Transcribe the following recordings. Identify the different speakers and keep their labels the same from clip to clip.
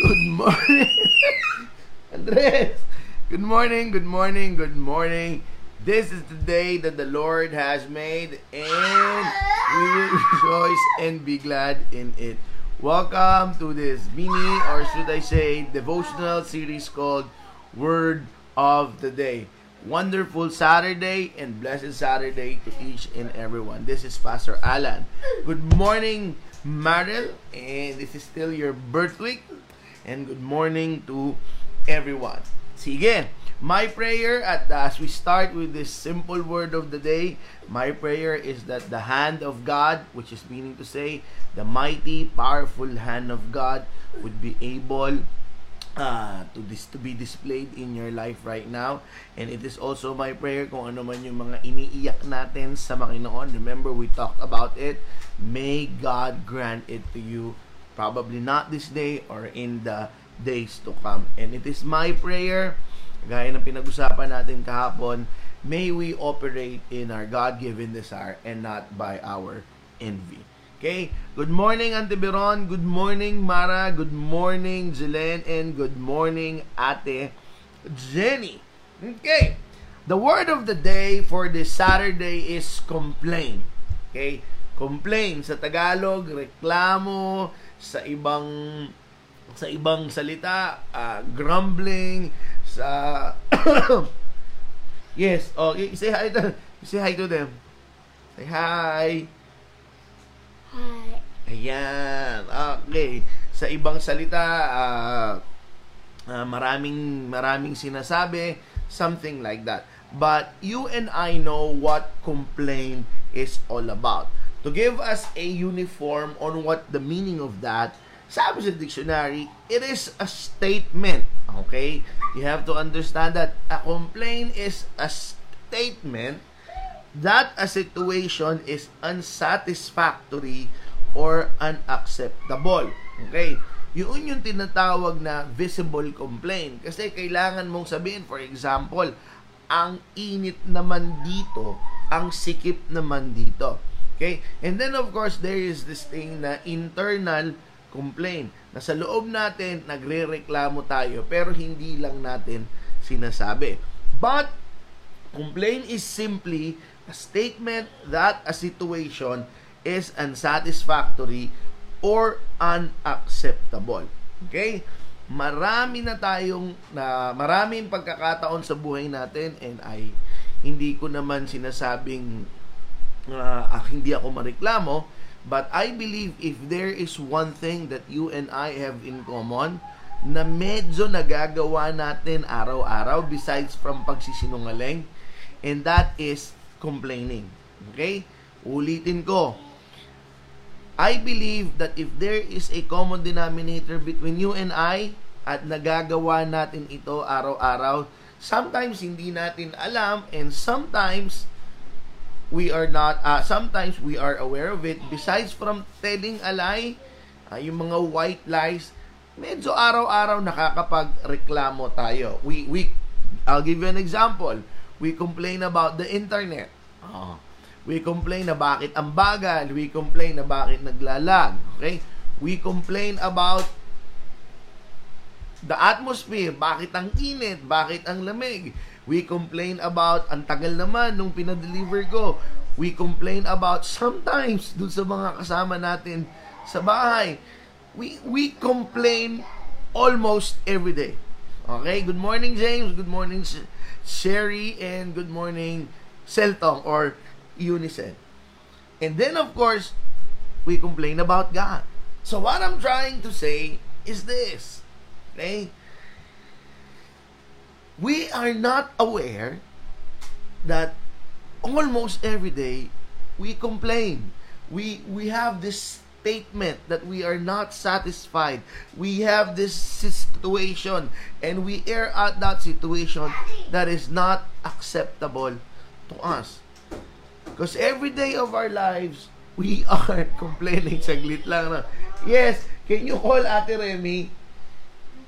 Speaker 1: Good morning. Andres. Good morning, good morning, good morning. This is the day that the Lord has made and we will rejoice and be glad in it. Welcome to this mini or should I say devotional series called Word of the Day. Wonderful Saturday and blessed Saturday to each and everyone. This is Pastor Alan. Good morning, Maril, and this is still your birth week. And good morning to everyone. Sige, my prayer at as we start with this simple word of the day, my prayer is that the hand of God, which is meaning to say, the mighty, powerful hand of God would be able uh, to dis- to be displayed in your life right now. And it is also my prayer kung ano man yung mga iniiyak natin sa Panginoon. Remember, we talked about it. May God grant it to you. Probably not this day or in the days to come. And it is my prayer, gaya ng pinag-usapan natin kahapon, may we operate in our God-given desire and not by our envy. Okay? Good morning, Ante Biron. Good morning, Mara. Good morning, Jelen. And good morning, Ate Jenny. Okay. The word of the day for this Saturday is complain. Okay? Complain sa Tagalog, reklamo, sa ibang sa ibang salita, uh, grumbling, sa Yes, oh, say hi to say hi to them. Say hi.
Speaker 2: Hi.
Speaker 1: Ayan. Okay. Sa ibang salita, uh, uh, maraming maraming sinasabi, something like that. But you and I know what complain is all about. To give us a uniform on what the meaning of that, sabi sa dictionary, it is a statement. Okay? You have to understand that a complaint is a statement that a situation is unsatisfactory or unacceptable. Okay? Yun yung tinatawag na visible complaint. Kasi kailangan mong sabihin, for example, ang init naman dito, ang sikip naman dito. Okay? And then of course, there is this thing na internal complaint. Na sa loob natin, nagre-reklamo tayo, pero hindi lang natin sinasabi. But, complaint is simply a statement that a situation is unsatisfactory or unacceptable. Okay? Marami na tayong na maraming pagkakataon sa buhay natin and I hindi ko naman sinasabing uh, hindi ako mareklamo but I believe if there is one thing that you and I have in common na medyo nagagawa natin araw-araw besides from pagsisinungaling and that is complaining. Okay? Ulitin ko. I believe that if there is a common denominator between you and I at nagagawa natin ito araw-araw, sometimes hindi natin alam and sometimes we are not uh, sometimes we are aware of it. Besides from telling a lie uh, yung mga white lies medyo araw-araw nakakapagreklamo tayo. We we I'll give you an example. We complain about the internet. Uh, we complain na bakit ang bagal. We complain na bakit naglalag. Okay? We complain about the atmosphere. Bakit ang init? Bakit ang lamig We complain about, ang tagal naman nung pinadeliver ko. We complain about sometimes dun sa mga kasama natin sa bahay. We, we complain almost every day. Okay? Good morning, James. Good morning, Sherry. And good morning, Seltong or Unicen. And then, of course, we complain about God. So, what I'm trying to say is this. Okay? We are not aware that almost every day we complain. We we have this statement that we are not satisfied. We have this situation and we air out that situation that is not acceptable to us. Because every day of our lives, we are complaining. Saglit lang na. Yes, can you call Ate Remy?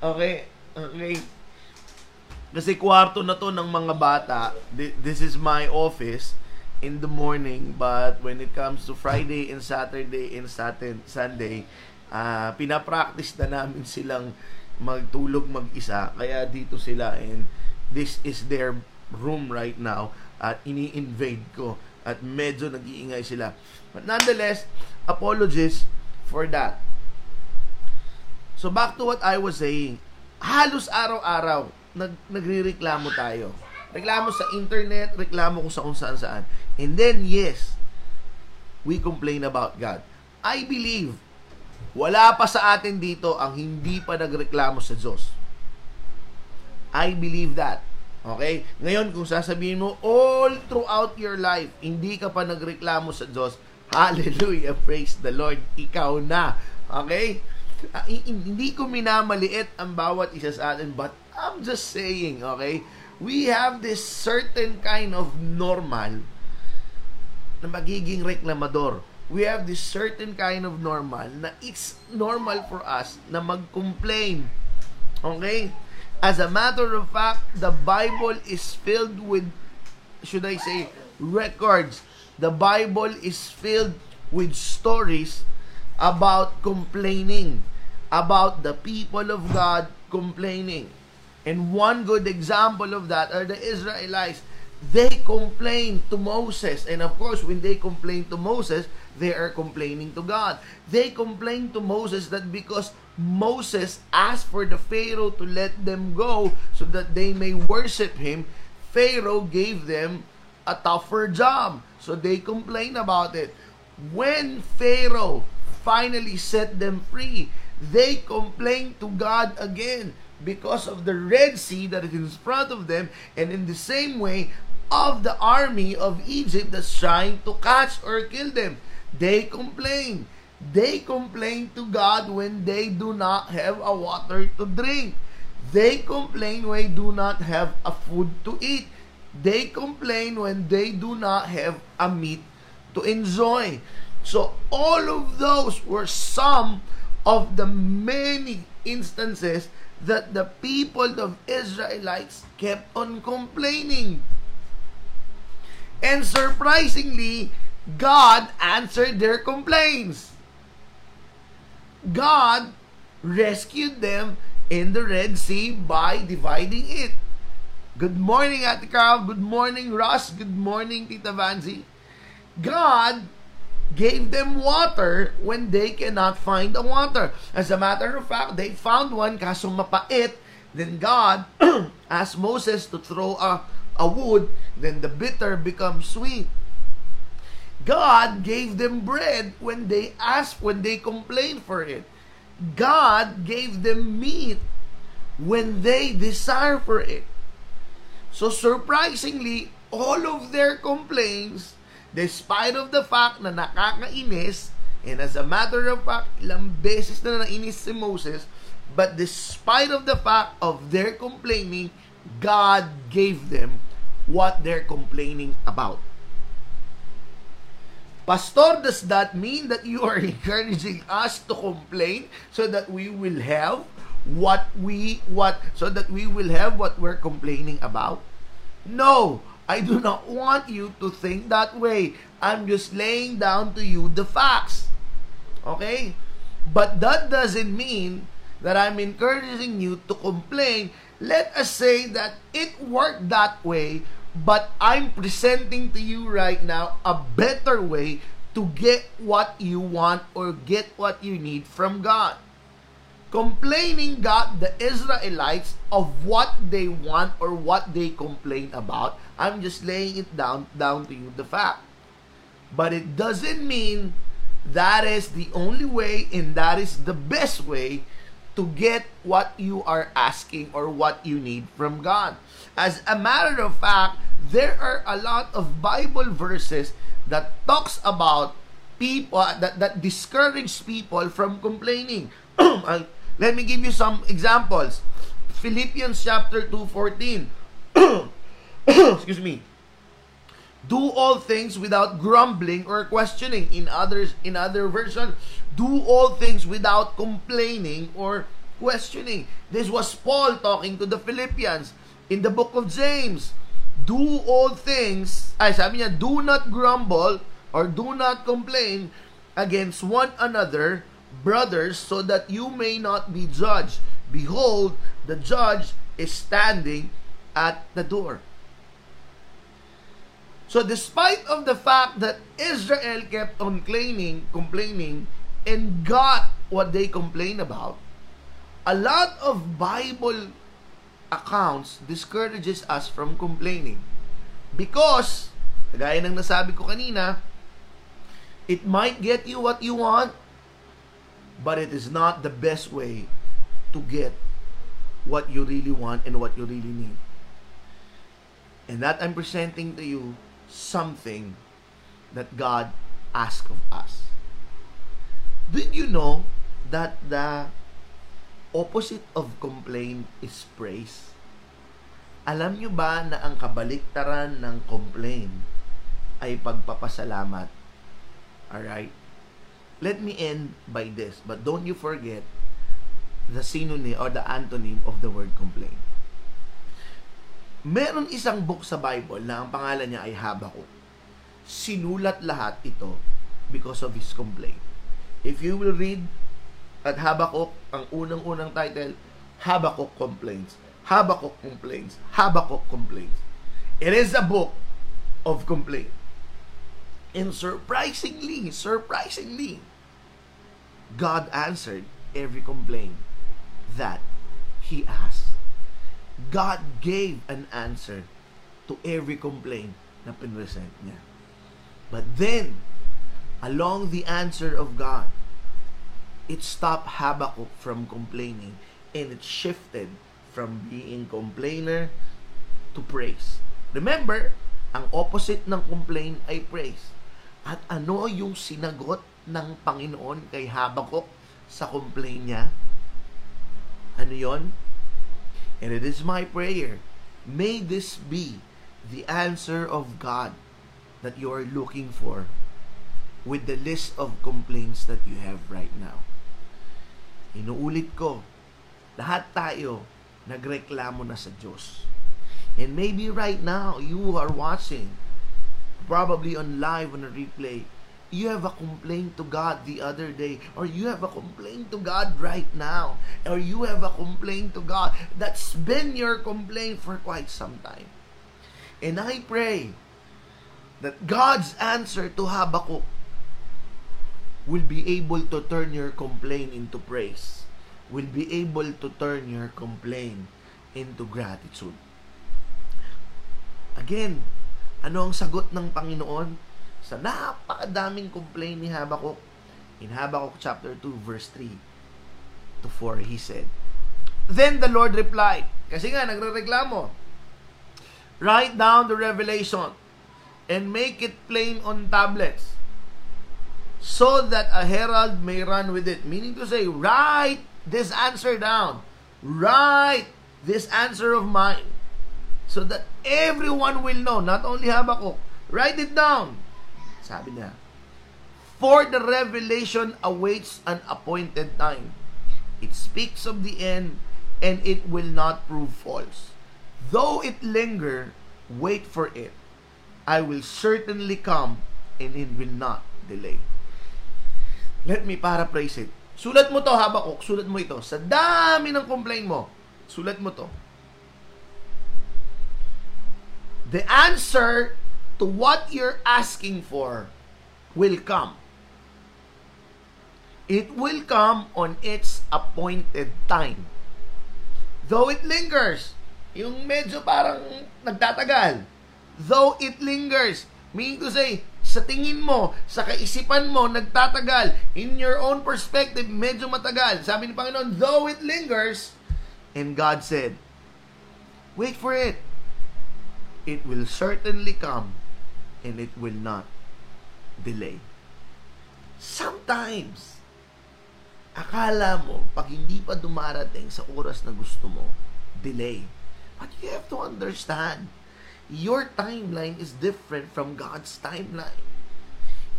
Speaker 1: Okay, okay. Kasi kwarto na to ng mga bata. This is my office in the morning. But when it comes to Friday and Saturday and Saturday, Sunday, uh, pinapractice na namin silang magtulog mag-isa. Kaya dito sila and this is their room right now at ini-invade ko at medyo nag-iingay sila. But nonetheless, apologies for that. So back to what I was saying. Halos araw-araw nag nagrereklamo tayo. Reklamo sa internet, reklamo kung sa kung saan saan. And then yes, we complain about God. I believe wala pa sa atin dito ang hindi pa nagreklamo sa Diyos. I believe that. Okay? Ngayon, kung sasabihin mo, all throughout your life, hindi ka pa nagreklamo sa Diyos, hallelujah, praise the Lord, ikaw na. Okay? Uh, hindi ko minamaliit ang bawat isa sa atin, but I'm just saying, okay? We have this certain kind of normal na magiging reklamador we have this certain kind of normal na it's normal for us na mag-complain. Okay? As a matter of fact, the Bible is filled with, should I say, records. The Bible is filled with stories about complaining, about the people of God complaining. And one good example of that are the Israelites. They complained to Moses. And of course, when they complained to Moses, they are complaining to God. They complain to Moses that because Moses asked for the Pharaoh to let them go so that they may worship him, Pharaoh gave them a tougher job. So they complain about it. When Pharaoh finally set them free, they complained to God again because of the Red Sea that is in front of them. And in the same way, of the army of Egypt that's trying to catch or kill them. They complain. They complain to God when they do not have a water to drink. They complain when they do not have a food to eat. They complain when they do not have a meat to enjoy. So all of those were some of the many instances that the people of Israelites kept on complaining. And surprisingly, God answered their complaints. God rescued them in the Red Sea by dividing it. Good morning, Ate. Good morning, Ross. Good morning, Tita Vanzi. God gave them water when they cannot find the water. As a matter of fact, they found one kaso mapait. Then God asked Moses to throw a, a wood. Then the bitter becomes sweet. God gave them bread when they asked, when they complained for it. God gave them meat when they desire for it. So surprisingly, all of their complaints, despite of the fact na nakakainis, and as a matter of fact, ilang beses na nainis si Moses, but despite of the fact of their complaining, God gave them what they're complaining about. Pastor, does that mean that you are encouraging us to complain so that we will have what we what so that we will have what we're complaining about? No, I do not want you to think that way. I'm just laying down to you the facts. Okay? But that doesn't mean that I'm encouraging you to complain. Let us say that it worked that way but I'm presenting to you right now a better way to get what you want or get what you need from God. Complaining got the Israelites of what they want or what they complain about. I'm just laying it down down to you the fact. But it doesn't mean that is the only way and that is the best way to get what you are asking or what you need from God. As a matter of fact, there are a lot of Bible verses that talks about people that, that discourage people from complaining. Let me give you some examples. Philippians chapter 2:14. Excuse me. Do all things without grumbling or questioning. In others in other version, do all things without complaining or questioning. This was Paul talking to the Philippians in the book of James. Do all things, ay sabi niya, do not grumble or do not complain against one another, brothers, so that you may not be judged. Behold, the judge is standing at the door. So despite of the fact that Israel kept on complaining, complaining, and got what they complained about, a lot of Bible accounts discourages us from complaining. Because, gaya ng nasabi ko kanina, it might get you what you want, but it is not the best way to get what you really want and what you really need. And that I'm presenting to you something that God asks of us. Did you know that the opposite of complaint is praise? Alam nyo ba na ang kabaliktaran ng complaint ay pagpapasalamat? Alright? Let me end by this, but don't you forget the synonym or the antonym of the word complain. Meron isang book sa Bible na ang pangalan niya ay Habakkuk. Sinulat lahat ito because of his complaint. If you will read at Habakkuk, ang unang-unang title, Habakkuk Complains. Habakkuk Complains. Habakkuk Complains. It is a book of complaint. And surprisingly, surprisingly, God answered every complaint that he asked. God gave an answer to every complaint na pinresent niya. But then, along the answer of God, it stopped Habakkuk from complaining and it shifted from being complainer to praise. Remember, ang opposite ng complain ay praise. At ano yung sinagot ng Panginoon kay Habakkuk sa complain niya? Ano yon? And it is my prayer, may this be the answer of God that you are looking for with the list of complaints that you have right now. Inuulit ko, lahat tayo nagreklamo na sa Diyos. And maybe right now, you are watching, probably on live on a replay, you have a complaint to God the other day, or you have a complaint to God right now, or you have a complaint to God that's been your complaint for quite some time. And I pray that God's answer to Habakkuk will be able to turn your complaint into praise, will be able to turn your complaint into gratitude. Again, ano ang sagot ng Panginoon? Sa napakadaming complaint ni Habakkuk. In Habakkuk chapter 2 verse 3 to 4 he said, Then the Lord replied, kasi nga nagrereklamo, Write down the revelation and make it plain on tablets so that a herald may run with it. Meaning to say, write this answer down. Write this answer of mine so that everyone will know, not only Habakkuk, write it down sabi niya, For the revelation awaits an appointed time. It speaks of the end, and it will not prove false. Though it linger, wait for it. I will certainly come, and it will not delay. Let me paraphrase it. Sulat mo to, Habakuk. Sulat mo ito. Sa dami ng complaint mo, sulat mo to. The answer to what you're asking for will come. It will come on its appointed time. Though it lingers, yung medyo parang nagtatagal. Though it lingers, meaning to say, sa tingin mo, sa kaisipan mo, nagtatagal. In your own perspective, medyo matagal. Sabi ni Panginoon, though it lingers, and God said, wait for it. It will certainly come and it will not delay. Sometimes, akala mo, pag hindi pa dumarating sa oras na gusto mo, delay. But you have to understand, your timeline is different from God's timeline.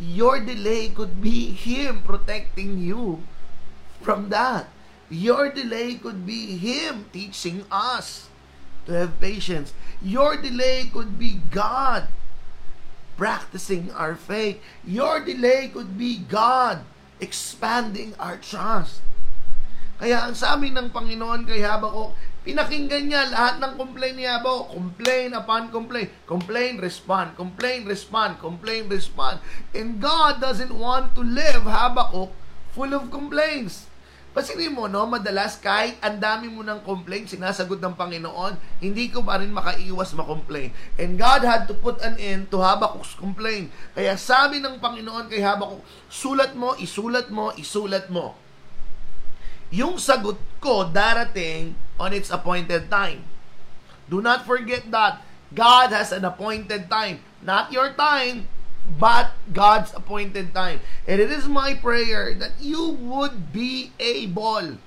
Speaker 1: Your delay could be Him protecting you from that. Your delay could be Him teaching us to have patience. Your delay could be God practicing our faith. Your delay could be God expanding our trust. Kaya ang sabi ng Panginoon kay Habakuk, pinakinggan niya lahat ng complaint ni Habakuk. Complain upon complaint. Complain, respond. Complain, respond. Complain, respond. And God doesn't want to live, Habakuk, full of complaints. Pasinin mo, no, madalas kahit ang dami mo ng complaint, sinasagot ng Panginoon, hindi ko pa rin makaiwas makomplain. And God had to put an end to Habakuk's complaint. Kaya sabi ng Panginoon kay Habakuk, sulat mo, isulat mo, isulat mo. Yung sagot ko darating on its appointed time. Do not forget that God has an appointed time. Not your time, but God's appointed time. And it is my prayer that you would be able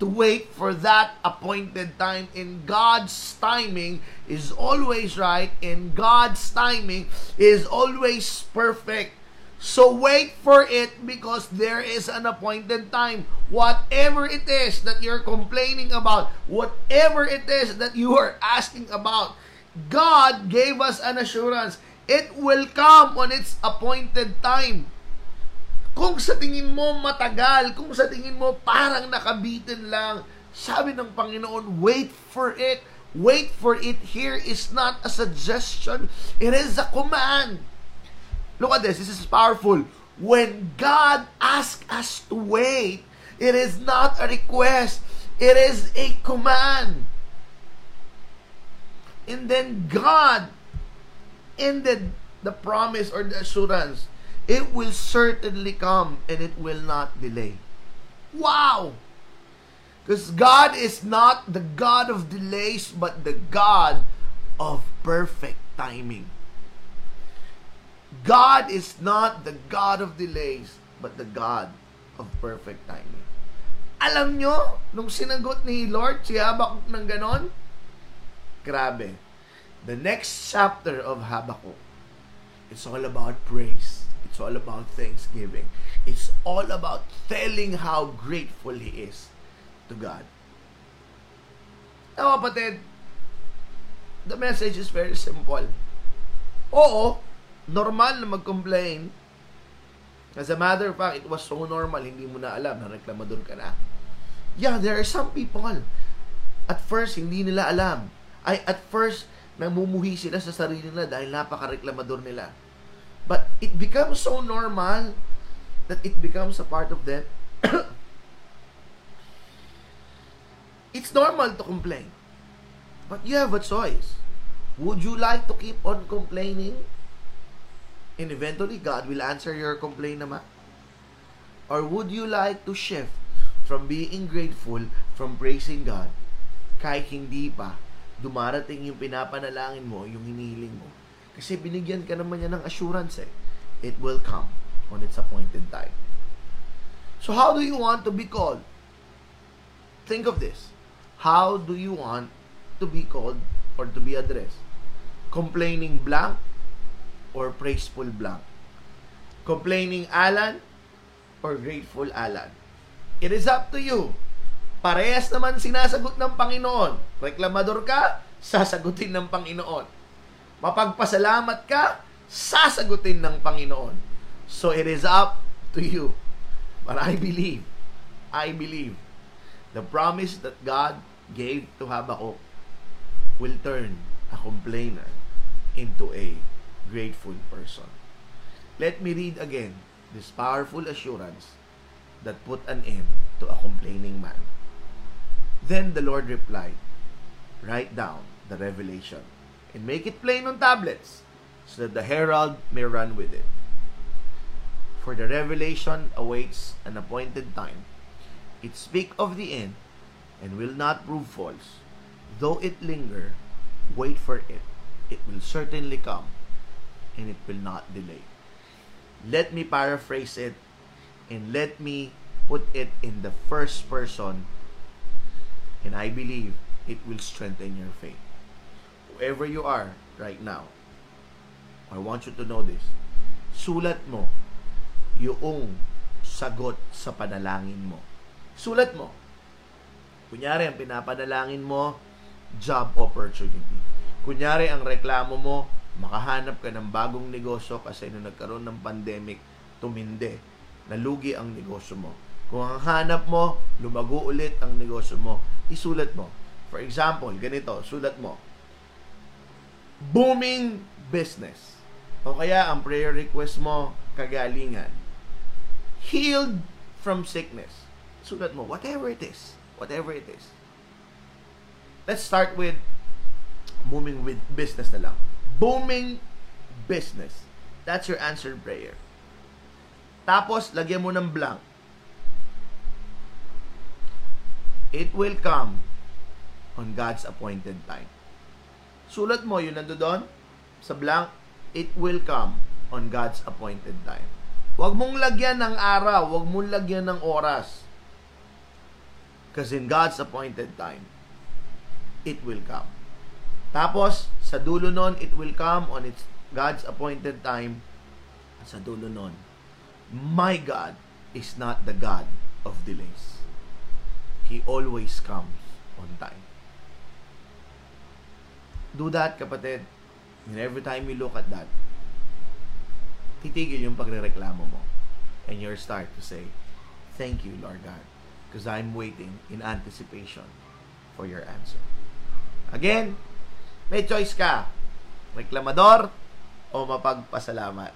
Speaker 1: to wait for that appointed time. And God's timing is always right, and God's timing is always perfect. So wait for it because there is an appointed time. Whatever it is that you're complaining about, whatever it is that you are asking about, God gave us an assurance It will come on its appointed time. Kung sa tingin mo matagal, kung sa tingin mo parang nakabitin lang, sabi ng Panginoon, wait for it. Wait for it here is not a suggestion. It is a command. Look at this. This is powerful. When God asks us to wait, it is not a request. It is a command. And then God ended the promise or the assurance, it will certainly come and it will not delay. Wow! Because God is not the God of delays, but the God of perfect timing. God is not the God of delays, but the God of perfect timing. Alam nyo, nung sinagot ni Lord si Habakuk ng ganon, grabe, the next chapter of Habakkuk, it's all about praise. It's all about thanksgiving. It's all about telling how grateful he is to God. Now, kapatid, the message is very simple. Oo, normal na mag-complain. As a matter of fact, it was so normal, hindi mo na alam na reklamador ka na. Yeah, there are some people, at first, hindi nila alam. Ay, at first, namumuhi sila sa sarili nila dahil napaka-reklamador nila. But it becomes so normal that it becomes a part of them. it's normal to complain. But you have a choice. Would you like to keep on complaining? And eventually, God will answer your complaint naman. Or would you like to shift from being grateful, from praising God, kahit hindi pa dumarating yung pinapanalangin mo, yung hinihiling mo. Kasi binigyan ka naman niya ng assurance eh. It will come on its appointed time. So how do you want to be called? Think of this. How do you want to be called or to be addressed? Complaining blank or praiseful blank? Complaining Alan or grateful Alan? It is up to you. Parehas naman sinasagot ng Panginoon. Reklamador ka, sasagutin ng Panginoon. Mapagpasalamat ka, sasagutin ng Panginoon. So it is up to you. But I believe, I believe, the promise that God gave to Habakkuk will turn a complainer into a grateful person. Let me read again this powerful assurance that put an end to a complaining man. Then the Lord replied, Write down the revelation and make it plain on tablets so that the herald may run with it. For the revelation awaits an appointed time. It speak of the end and will not prove false. Though it linger, wait for it. It will certainly come and it will not delay. Let me paraphrase it and let me put it in the first person And I believe it will strengthen your faith. Whoever you are right now, I want you to know this. Sulat mo yung sagot sa panalangin mo. Sulat mo. Kunyari, ang pinapanalangin mo, job opportunity. Kunyari, ang reklamo mo, makahanap ka ng bagong negosyo kasi nung nagkaroon ng pandemic, tuminde, nalugi ang negosyo mo. Kung ang hanap mo, lumago ulit ang negosyo mo, isulat mo. For example, ganito, sulat mo. Booming business. O kaya ang prayer request mo, kagalingan. Healed from sickness. Sulat mo, whatever it is. Whatever it is. Let's start with booming with business na lang. Booming business. That's your answered prayer. Tapos, lagyan mo ng blank. It will come on God's appointed time. Sulat mo, yun nando doon, sa blank, it will come on God's appointed time. Huwag mong lagyan ng araw, huwag mong lagyan ng oras. Because in God's appointed time, it will come. Tapos, sa dulo nun, it will come on its God's appointed time. Sa dulo nun, my God is not the God of delays. He always comes on time. Do that, kapatid. And every time you look at that, titigil yung pagrereklamo mo. And you'll start to say, Thank you, Lord God, because I'm waiting in anticipation for your answer. Again, may choice ka. Reklamador o mapagpasalamat.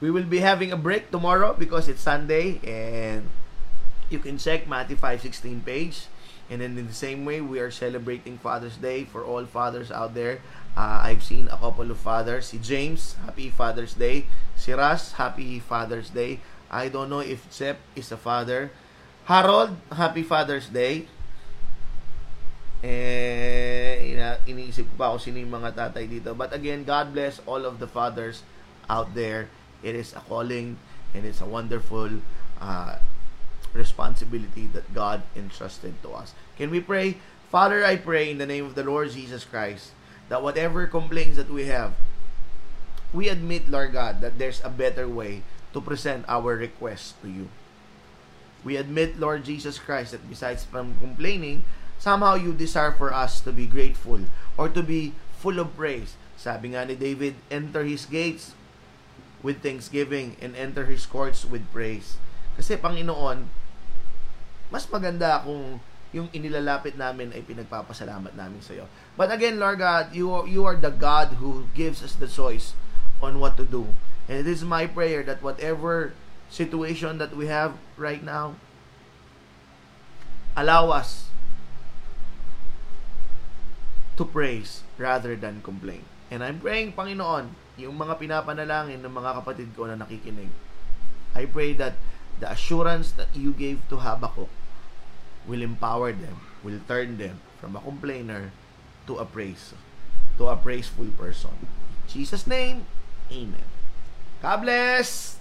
Speaker 1: We will be having a break tomorrow because it's Sunday and you can check Matthew 5.16 page. And then in the same way, we are celebrating Father's Day for all fathers out there. Uh, I've seen a couple of fathers. Si James, Happy Father's Day. Si Ras, Happy Father's Day. I don't know if Sep is a father. Harold, Happy Father's Day. Eh, ina, iniisip ko pa kung sino yung mga tatay dito. But again, God bless all of the fathers out there. It is a calling and it's a wonderful uh, responsibility that God entrusted to us. Can we pray? Father, I pray in the name of the Lord Jesus Christ that whatever complaints that we have, we admit, Lord God, that there's a better way to present our requests to you. We admit, Lord Jesus Christ, that besides from complaining, somehow you desire for us to be grateful or to be full of praise. Sabi nga ni David, enter his gates with thanksgiving and enter his courts with praise. Kasi Panginoon, mas maganda kung yung inilalapit namin ay pinagpapasalamat namin sa iyo. But again, Lord God, you are, you are the God who gives us the choice on what to do. And it is my prayer that whatever situation that we have right now, allow us to praise rather than complain. And I'm praying, Panginoon, yung mga pinapanalangin ng mga kapatid ko na nakikinig, I pray that the assurance that you gave to Habakkuk will empower them, will turn them from a complainer to a praise, to a praiseful person. In Jesus' name, Amen. God bless!